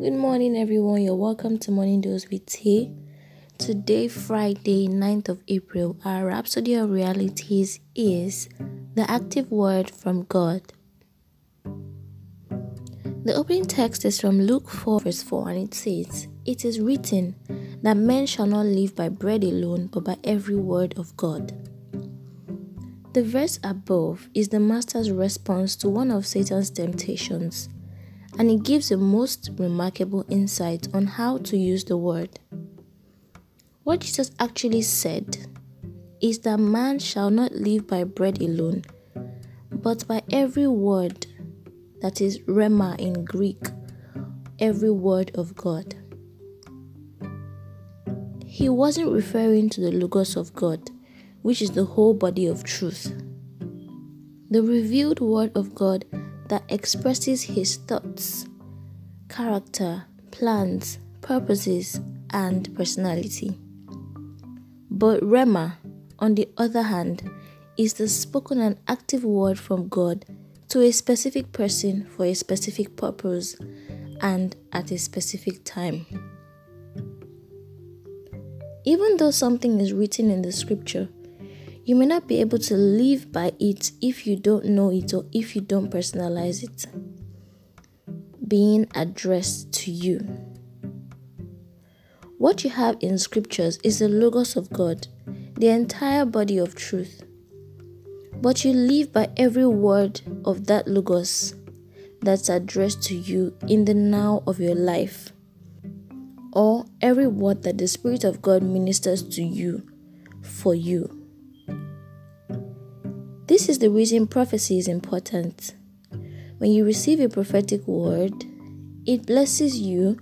Good morning, everyone. You're welcome to Morning Dose with T. Today, Friday, 9th of April, our Rhapsody of Realities is the active word from God. The opening text is from Luke 4, verse 4, and it says, It is written that men shall not live by bread alone, but by every word of God. The verse above is the Master's response to one of Satan's temptations, and it gives a most remarkable insight on how to use the word. What Jesus actually said is that man shall not live by bread alone, but by every word that is rhema in Greek, every word of God. He wasn't referring to the Logos of God which is the whole body of truth. The revealed Word of God that expresses His thoughts, character, plans, purposes, and personality. But Rhema, on the other hand, is the spoken and active word from God to a specific person for a specific purpose and at a specific time. Even though something is written in the scripture, you may not be able to live by it if you don't know it or if you don't personalize it. Being addressed to you. What you have in scriptures is the Logos of God, the entire body of truth. But you live by every word of that Logos that's addressed to you in the now of your life, or every word that the Spirit of God ministers to you for you. This is the reason prophecy is important. When you receive a prophetic word, it blesses you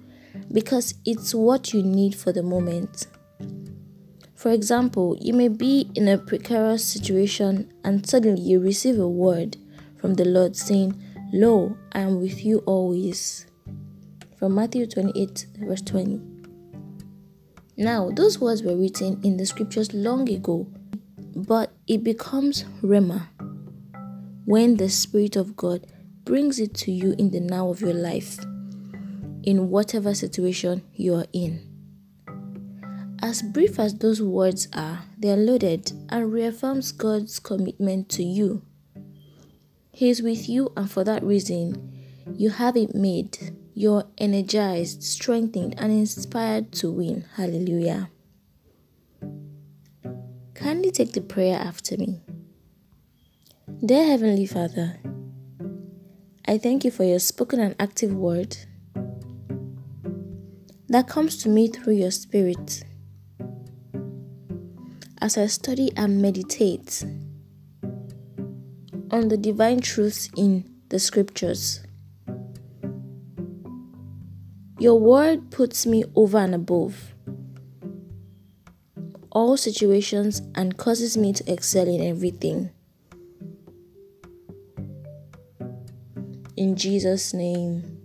because it's what you need for the moment. For example, you may be in a precarious situation and suddenly you receive a word from the Lord saying, Lo, I am with you always. From Matthew 28, verse 20. Now, those words were written in the scriptures long ago but it becomes Rhema when the Spirit of God brings it to you in the now of your life, in whatever situation you are in. As brief as those words are, they are loaded and reaffirms God's commitment to you. He is with you, and for that reason, you have it made. You're energized, strengthened, and inspired to win. Hallelujah. Kindly take the prayer after me. Dear Heavenly Father, I thank you for your spoken and active word that comes to me through your Spirit. As I study and meditate on the divine truths in the scriptures, your word puts me over and above all situations and causes me to excel in everything. In Jesus' name,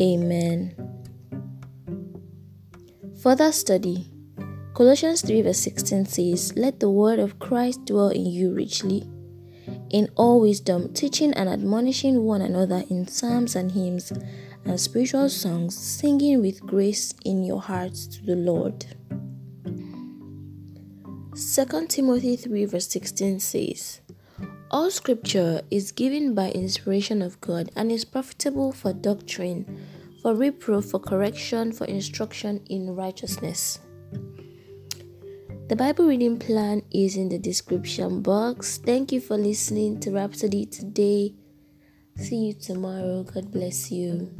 Amen. Further study Colossians 3 verse 16 says, Let the word of Christ dwell in you richly, in all wisdom, teaching and admonishing one another in psalms and hymns and spiritual songs, singing with grace in your hearts to the Lord. 2 Timothy 3 verse 16 says, All scripture is given by inspiration of God and is profitable for doctrine, for reproof, for correction, for instruction in righteousness. The Bible reading plan is in the description box. Thank you for listening to Rhapsody today. See you tomorrow. God bless you.